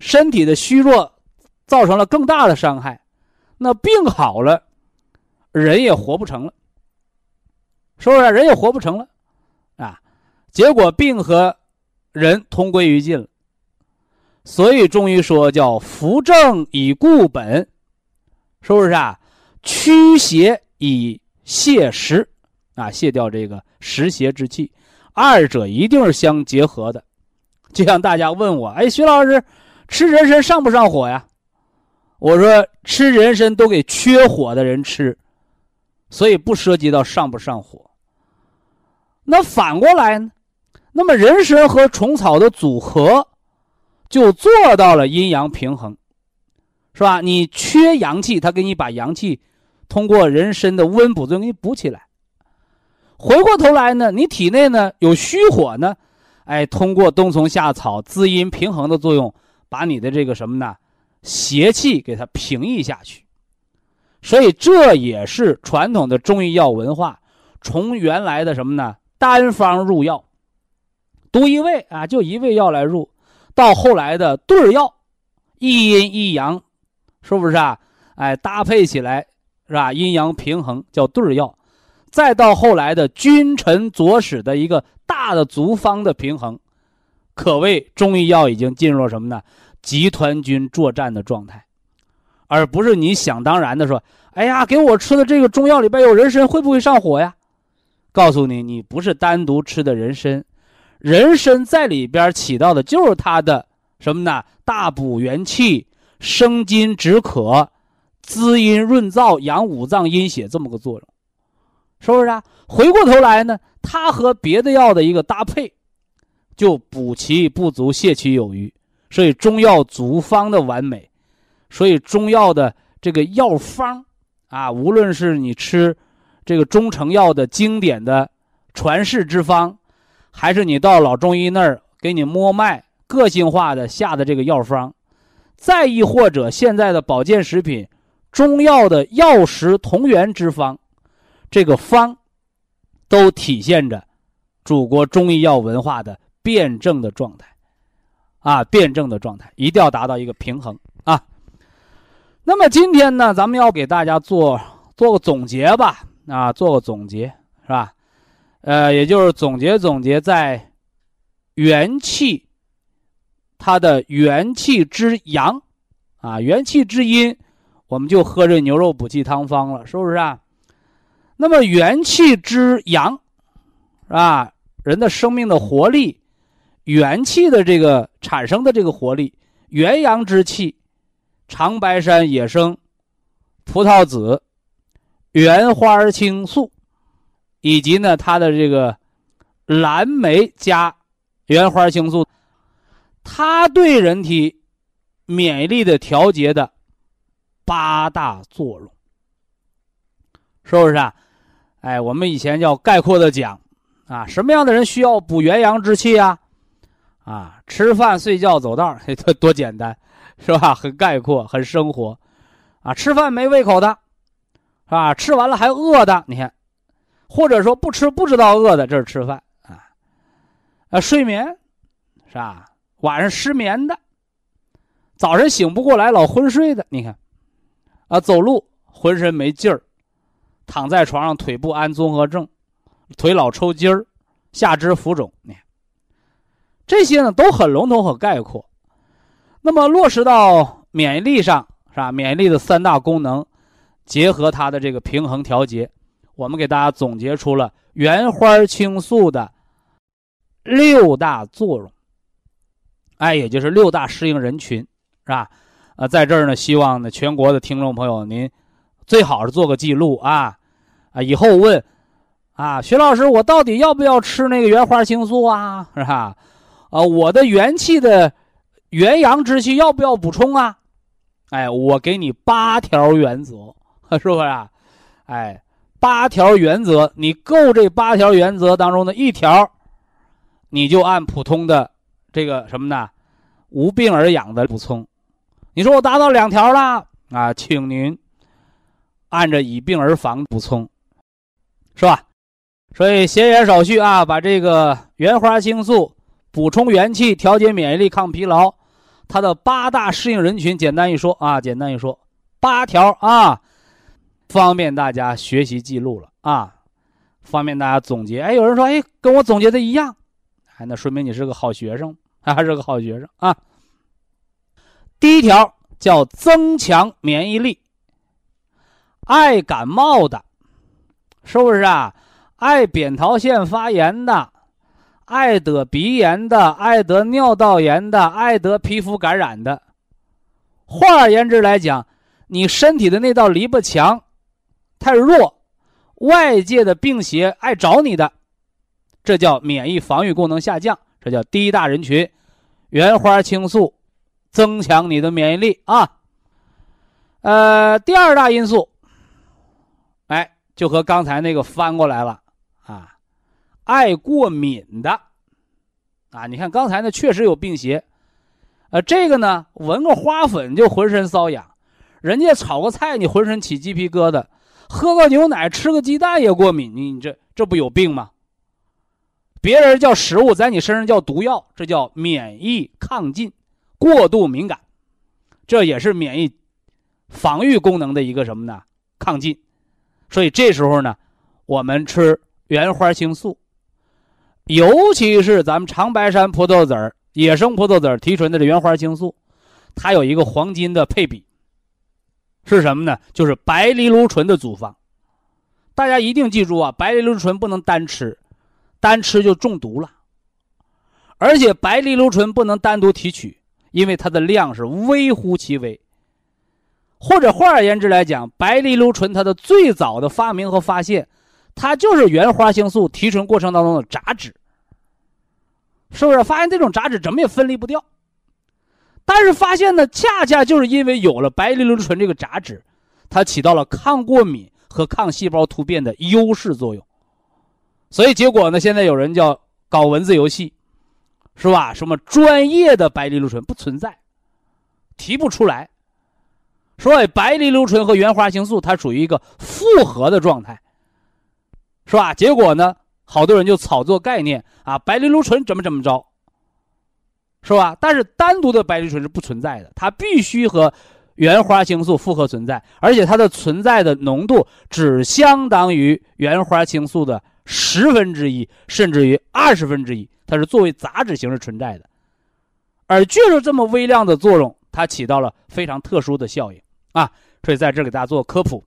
身体的虚弱造成了更大的伤害，那病好了，人也活不成了，是不是？人也活不成了，啊，结果病和。人同归于尽了，所以中医说叫扶正以固本，是不是啊？驱邪以泻实，啊，泻掉这个实邪之气，二者一定是相结合的。就像大家问我，哎，徐老师，吃人参上不上火呀？我说吃人参都给缺火的人吃，所以不涉及到上不上火。那反过来呢？那么人参和虫草的组合，就做到了阴阳平衡，是吧？你缺阳气，它给你把阳气通过人参的温补作用给你补起来。回过头来呢，你体内呢有虚火呢，哎，通过冬虫夏草滋阴平衡的作用，把你的这个什么呢邪气给它平抑下去。所以这也是传统的中医药文化，从原来的什么呢单方入药。独一味啊，就一味药来入，到后来的对药，一阴一阳，是不是啊？哎，搭配起来是吧？阴阳平衡叫对药，再到后来的君臣佐使的一个大的足方的平衡，可谓中医药已经进入了什么呢？集团军作战的状态，而不是你想当然的说，哎呀，给我吃的这个中药里边有人参，会不会上火呀？告诉你，你不是单独吃的人参。人参在里边起到的就是它的什么呢？大补元气、生津止渴、滋阴润燥、养五脏阴血这么个作用，是不是啊？回过头来呢，它和别的药的一个搭配，就补其不足，泻其有余。所以中药组方的完美，所以中药的这个药方啊，无论是你吃这个中成药的经典的传世之方，还是你到老中医那儿给你摸脉个性化的下的这个药方，再亦或者现在的保健食品中药的药食同源之方，这个方都体现着祖国中医药文化的辩证的状态。啊，辩证的状态一定要达到一个平衡啊。那么今天呢，咱们要给大家做做个总结吧，啊，做个总结是吧？呃，也就是总结总结在元气，它的元气之阳，啊，元气之阴，我们就喝这牛肉补气汤方了，是不是啊？那么元气之阳，是吧？人的生命的活力。元气的这个产生的这个活力，元阳之气，长白山野生葡萄籽、原花青素，以及呢它的这个蓝莓加原花青素，它对人体免疫力的调节的八大作用，是不是啊？哎，我们以前叫概括的讲啊，什么样的人需要补元阳之气啊？啊，吃饭、睡觉、走道，这 多简单，是吧？很概括，很生活。啊，吃饭没胃口的，是吧？吃完了还饿的，你看，或者说不吃不知道饿的，这是吃饭啊。啊，睡眠，是吧？晚上失眠的，早晨醒不过来，老昏睡的，你看，啊，走路浑身没劲儿，躺在床上腿不安综合症，腿老抽筋儿，下肢浮肿，你看。这些呢都很笼统、很概括，那么落实到免疫力上，是吧？免疫力的三大功能，结合它的这个平衡调节，我们给大家总结出了原花青素的六大作用，哎，也就是六大适应人群，是吧？啊，在这儿呢，希望呢全国的听众朋友，您最好是做个记录啊，啊，以后问啊，徐老师，我到底要不要吃那个原花青素啊？是吧？啊，我的元气的元阳之气要不要补充啊？哎，我给你八条原则，是不是啊？哎，八条原则，你够这八条原则当中的一条，你就按普通的这个什么呢？无病而养的补充。你说我达到两条了啊，请您按着以病而防补充，是吧？所以闲言少叙啊，把这个原花青素。补充元气，调节免疫力，抗疲劳，它的八大适应人群，简单一说啊，简单一说，八条啊，方便大家学习记录了啊，方便大家总结。哎，有人说，哎，跟我总结的一样，哎，那说明你是个好学生，还是个好学生啊。第一条叫增强免疫力，爱感冒的，是不是啊？爱扁桃腺发炎的。爱得鼻炎的，爱得尿道炎的，爱得皮肤感染的。换而言之来讲，你身体的那道篱笆墙太弱，外界的病邪爱找你的，这叫免疫防御功能下降，这叫第一大人群。原花青素增强你的免疫力啊。呃，第二大因素，哎，就和刚才那个翻过来了啊。爱过敏的，啊，你看刚才呢确实有病邪，呃，这个呢闻个花粉就浑身瘙痒，人家炒个菜你浑身起鸡皮疙瘩，喝个牛奶吃个鸡蛋也过敏，你你这这不有病吗？别人叫食物，在你身上叫毒药，这叫免疫抗进，过度敏感，这也是免疫防御功能的一个什么呢？抗进，所以这时候呢，我们吃原花青素。尤其是咱们长白山葡萄籽儿、野生葡萄籽儿提纯的这原花青素，它有一个黄金的配比，是什么呢？就是白藜芦醇的组方。大家一定记住啊，白藜芦醇不能单吃，单吃就中毒了。而且白藜芦醇不能单独提取，因为它的量是微乎其微。或者换而言之来讲，白藜芦醇它的最早的发明和发现。它就是原花青素提纯过程当中的杂质，是不是？发现这种杂质怎么也分离不掉，但是发现呢，恰恰就是因为有了白藜芦醇这个杂质，它起到了抗过敏和抗细胞突变的优势作用。所以结果呢，现在有人叫搞文字游戏，是吧？什么专业的白藜芦醇不存在，提不出来。所以白藜芦醇和原花青素它属于一个复合的状态，是吧？结果呢，好多人就炒作概念啊，白藜芦醇怎么怎么着，是吧？但是单独的白藜醇是不存在的，它必须和原花青素复合存在，而且它的存在的浓度只相当于原花青素的十分之一，甚至于二十分之一，它是作为杂质形式存在的，而就是这么微量的作用，它起到了非常特殊的效应。啊，所以在这给大家做科普。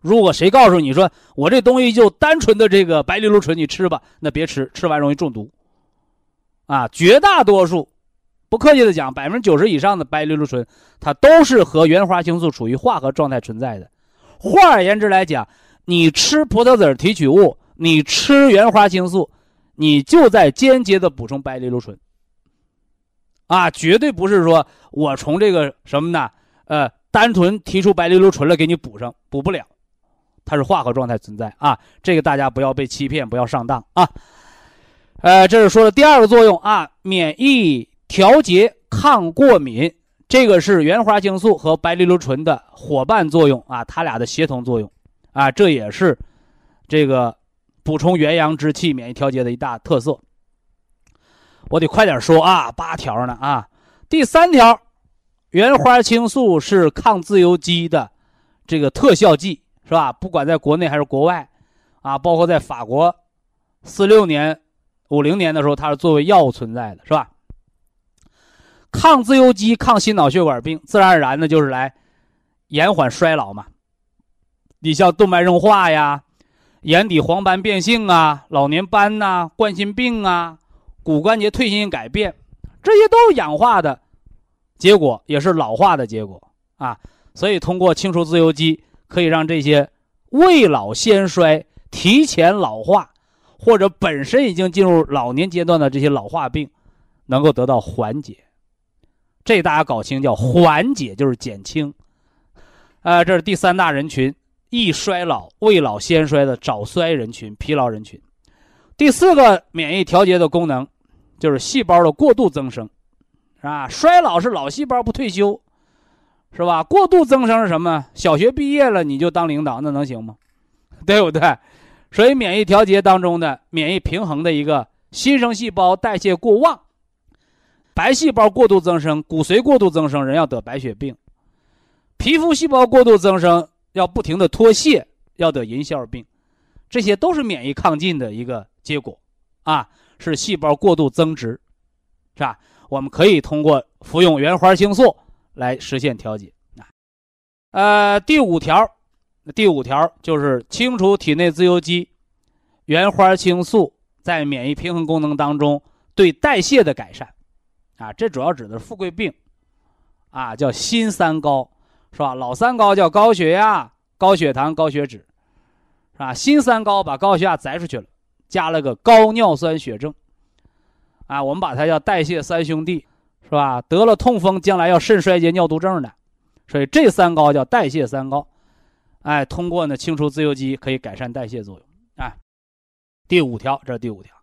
如果谁告诉你说我这东西就单纯的这个白藜芦醇，你吃吧，那别吃，吃完容易中毒。啊，绝大多数，不客气的讲，百分之九十以上的白藜芦醇，它都是和原花青素处于化合状态存在的。换而言之来讲，你吃葡萄籽提取物，你吃原花青素，你就在间接的补充白藜芦醇。啊，绝对不是说我从这个什么呢？呃。单纯提出白藜芦醇来给你补上，补不了，它是化合状态存在啊，这个大家不要被欺骗，不要上当啊。呃，这是说的第二个作用啊，免疫调节、抗过敏，这个是原花青素和白藜芦醇的伙伴作用啊，它俩的协同作用啊，这也是这个补充元阳之气、免疫调节的一大特色。我得快点说啊，八条呢啊，第三条。原花青素是抗自由基的这个特效剂，是吧？不管在国内还是国外，啊，包括在法国，四六年、五零年的时候，它是作为药物存在的，是吧？抗自由基、抗心脑血管病，自然而然的就是来延缓衰老嘛。你像动脉硬化呀、眼底黄斑变性啊、老年斑呐、冠心病啊、骨关节退行性改变，这些都是氧化的。结果也是老化的结果啊，所以通过清除自由基，可以让这些未老先衰、提前老化，或者本身已经进入老年阶段的这些老化病，能够得到缓解。这大家搞清，叫缓解就是减轻。呃，这是第三大人群：易衰老、未老先衰的早衰人群、疲劳人群。第四个免疫调节的功能，就是细胞的过度增生。是吧？衰老是老细胞不退休，是吧？过度增生是什么？小学毕业了你就当领导，那能行吗？对不对？所以免疫调节当中的免疫平衡的一个新生细胞代谢过旺，白细胞过度增生，骨髓过度增生，人要得白血病；皮肤细胞过度增生，要不停的脱屑，要得银屑病。这些都是免疫亢进的一个结果，啊，是细胞过度增殖，是吧？我们可以通过服用原花青素来实现调节啊。呃，第五条，第五条就是清除体内自由基，原花青素在免疫平衡功能当中对代谢的改善啊。这主要指的是富贵病啊，叫新三高是吧？老三高叫高血压、高血糖、高血脂是吧？新三高把高血压摘出去了，加了个高尿酸血症。啊，我们把它叫代谢三兄弟，是吧？得了痛风，将来要肾衰竭、尿毒症的，所以这三高叫代谢三高。哎，通过呢清除自由基，可以改善代谢作用。啊，第五条，这是第五条。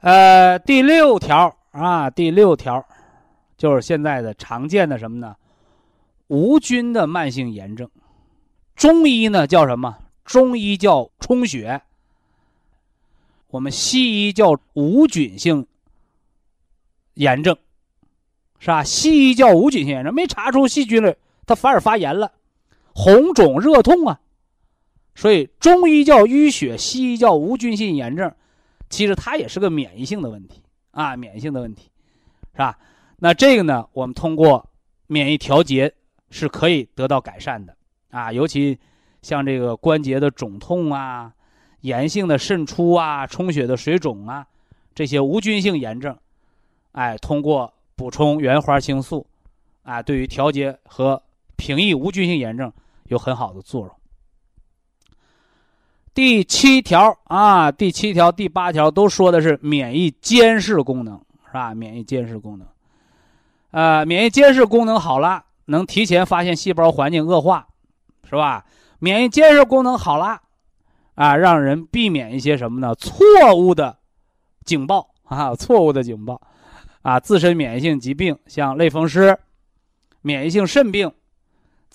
呃，第六条啊，第六条就是现在的常见的什么呢？无菌的慢性炎症，中医呢叫什么？中医叫充血。我们西医叫无菌性。炎症，是吧？西医叫无菌性炎症，没查出细菌来，它反而发炎了，红肿热痛啊。所以中医叫淤血，西医叫无菌性炎症，其实它也是个免疫性的问题啊，免疫性的问题，是吧？那这个呢，我们通过免疫调节是可以得到改善的啊，尤其像这个关节的肿痛啊、炎性的渗出啊、充血的水肿啊，这些无菌性炎症。哎，通过补充原花青素，啊，对于调节和平抑无菌性炎症有很好的作用。第七条啊，第七条、第八条都说的是免疫监视功能，是吧？免疫监视功能，呃，免疫监视功能好了，能提前发现细胞环境恶化，是吧？免疫监视功能好了，啊，让人避免一些什么呢？错误的警报啊，错误的警报，啊，自身免疫性疾病，像类风湿、免疫性肾病、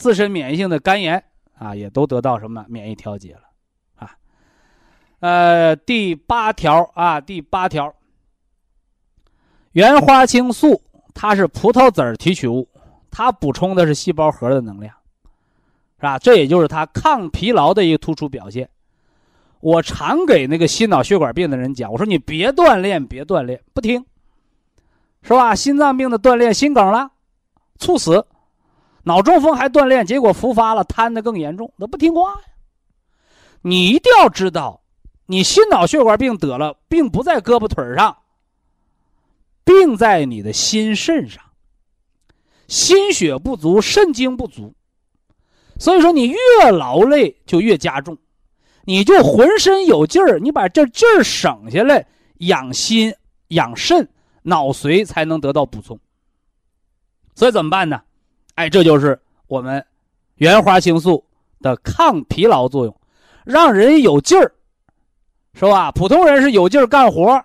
自身免疫性的肝炎啊，也都得到什么免疫调节了。啊呃，第八条啊，第八条，原花青素它是葡萄籽提取物，它补充的是细胞核的能量，是吧？这也就是它抗疲劳的一个突出表现。我常给那个心脑血管病的人讲，我说你别锻炼，别锻炼，不听，是吧？心脏病的锻炼心梗了，猝死；脑中风还锻炼，结果复发了，瘫的更严重，那不听话呀。你一定要知道。你心脑血管病得了，并不在胳膊腿上，病在你的心肾上。心血不足，肾精不足，所以说你越劳累就越加重，你就浑身有劲儿，你把这劲儿省下来，养心养肾，脑髓才能得到补充。所以怎么办呢？哎，这就是我们原花青素的抗疲劳作用，让人有劲儿。是吧？普通人是有劲儿干活，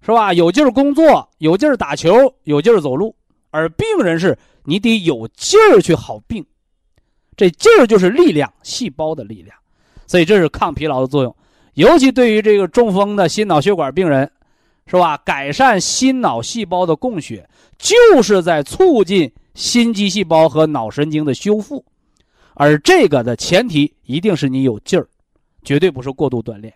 是吧？有劲儿工作，有劲儿打球，有劲儿走路。而病人是你得有劲儿去好病，这劲儿就是力量，细胞的力量。所以这是抗疲劳的作用。尤其对于这个中风的心脑血管病人，是吧？改善心脑细胞的供血，就是在促进心肌细胞和脑神经的修复。而这个的前提一定是你有劲儿，绝对不是过度锻炼。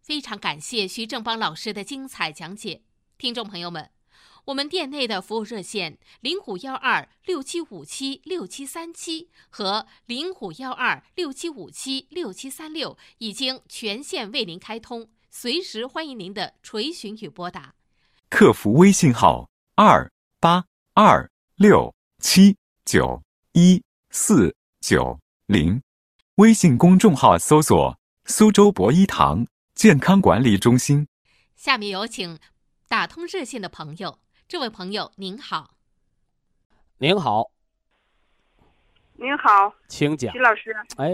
非常感谢徐正邦老师的精彩讲解，听众朋友们，我们店内的服务热线零五幺二六七五七六七三七和零五幺二六七五七六七三六已经全线为您开通，随时欢迎您的垂询与拨打。客服微信号二八二六七九一四九零，微信公众号搜索苏州博一堂。健康管理中心，下面有请打通热线的朋友。这位朋友您好，您好，您好，请讲，徐老师。哎，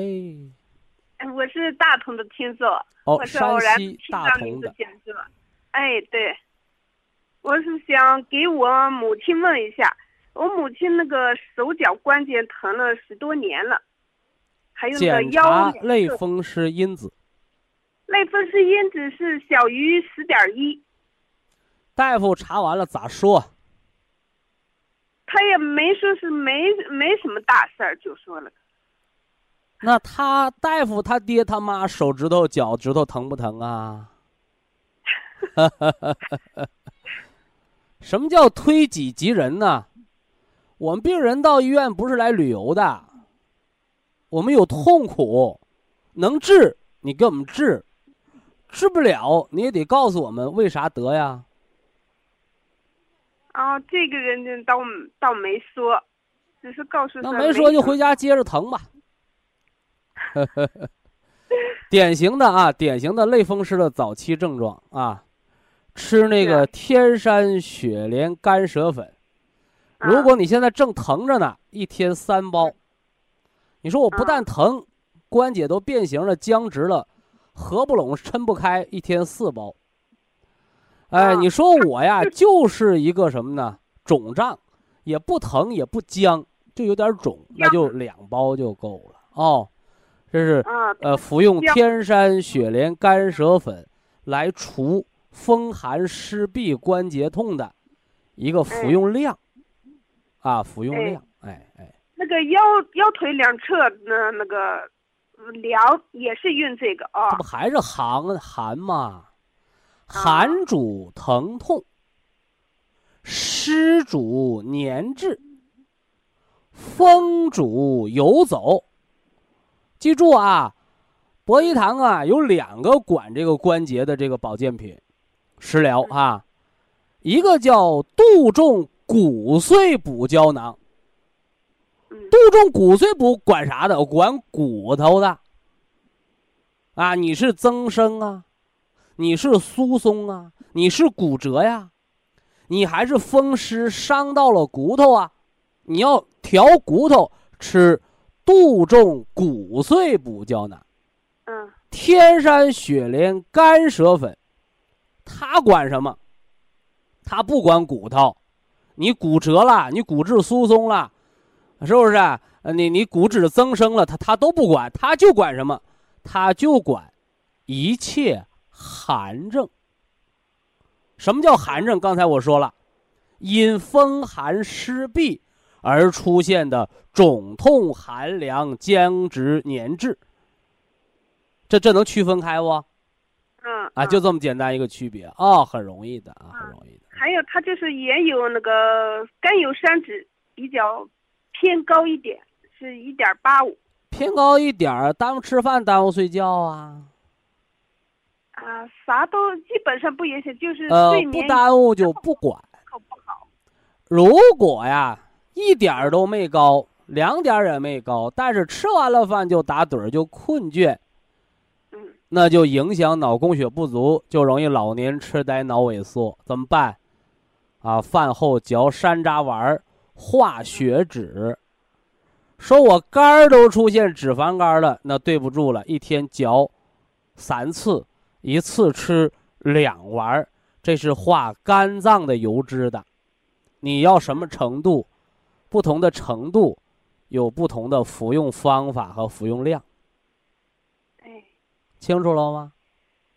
我是大同的听众，哦，山西大同的讲座。哎，对，我是想给我母亲问一下，我母亲那个手脚关节疼了十多年了，还有那个腰类风湿因子。类风湿因子是小于十点一，大夫查完了咋说？他也没说是没没什么大事儿，就说了。那他大夫他爹他妈手指头脚趾头疼不疼啊？什么叫推己及人呢？我们病人到医院不是来旅游的，我们有痛苦，能治你给我们治。治不了，你也得告诉我们为啥得呀？啊，这个人家倒倒没说，只是告诉那没说就回家接着疼吧。典型的啊，典型的类风湿的早期症状啊，吃那个天山雪莲干舌粉。如果你现在正疼着呢，一天三包。你说我不但疼，关节都变形了，僵直了。合不拢，抻不开，一天四包。哎，你说我呀，就是一个什么呢？肿胀，也不疼也不僵，就有点肿，那就两包就够了哦。这是呃，服用天山雪莲干舌粉来除风寒湿痹关节痛的一个服用量啊，服用量。哎哎，那个腰腰腿两侧那那个。凉也是用这个啊，这不还是寒寒吗？寒主疼痛，湿主粘滞，风主游走。记住啊，博医堂啊有两个管这个关节的这个保健品，食疗啊，一个叫杜仲骨碎补胶囊。杜仲骨碎补管啥的？管骨头的。啊，你是增生啊，你是疏松啊，你是骨折呀，你还是风湿伤到了骨头啊？你要调骨头，吃杜仲骨碎补胶囊。嗯天山雪莲干舌粉，它管什么？它不管骨头，你骨折了，你骨质疏松了，是不是啊？呃你你骨质增生了，他他都不管，他就管什么？他就管一切寒症。什么叫寒症？刚才我说了，因风寒湿痹而出现的肿痛、寒凉、僵直、粘滞。这这能区分开不？嗯啊，嗯就这么简单一个区别啊，很容易的啊，很容易的。还有他就是也有那个甘油三酯比较偏高一点，是一点八五偏高一点儿，耽误吃饭，耽误睡觉啊。啊，啥都基本上不影响，就是呃睡，眠不耽误就不管。口不好。如果呀，一点儿都没高，两点儿也没高，但是吃完了饭就打盹儿，就困倦，嗯那就影响脑供血不足，就容易老年痴呆、脑萎缩，怎么办？啊，饭后嚼山楂丸儿化血脂。说我肝儿都出现脂肪肝了，那对不住了，一天嚼三次，一次吃两丸儿，这是化肝脏的油脂的。你要什么程度？不同的程度有不同的服用方法和服用量，哎清楚了吗？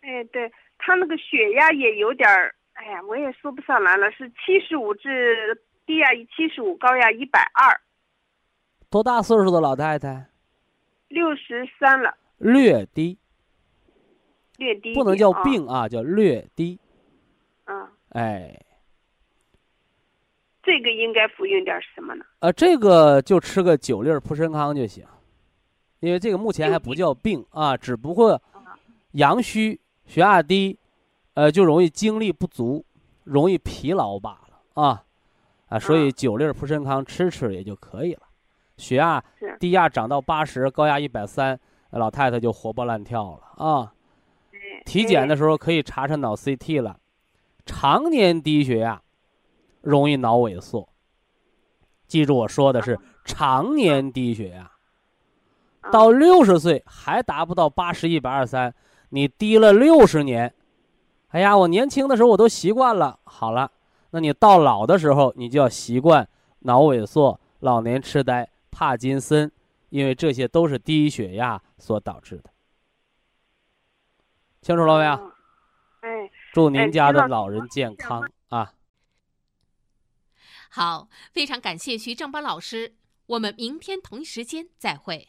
哎，对他那个血压也有点儿，哎呀，我也说不上来了，是七十五至低压七十五，高压一百二，多大岁数的老太太？六十三了，略低，略低。不能叫啊。病啊，叫略低。嗯，哎，这个应该服用点什么呢？呃，这个就吃个九粒儿普参康就行，因为这个目前还不叫病啊，只不过阳虚、血压低，呃，就容易精力不足，容易疲劳罢了啊啊，所以嗯九粒儿普参康吃吃也就可以了。血压低压涨到八十，高压一百三，老太太就活蹦乱跳了啊。哎体检的哎时候可以查查脑 CT 了，常年低血压容易脑萎缩。记住我说的是常年低血压，啊到六十岁还达不到八十一百二三，你低了六十年，哎呀，我年轻的时候我都习惯了，好了，那你到老的时候你就要习惯脑萎缩、老年痴呆、帕金森，因为这些都是低血压所导致的。清楚了没有？哦哎，祝您家的老人健康啊！好，非常感谢徐正邦老师，我们明天同一时间再会。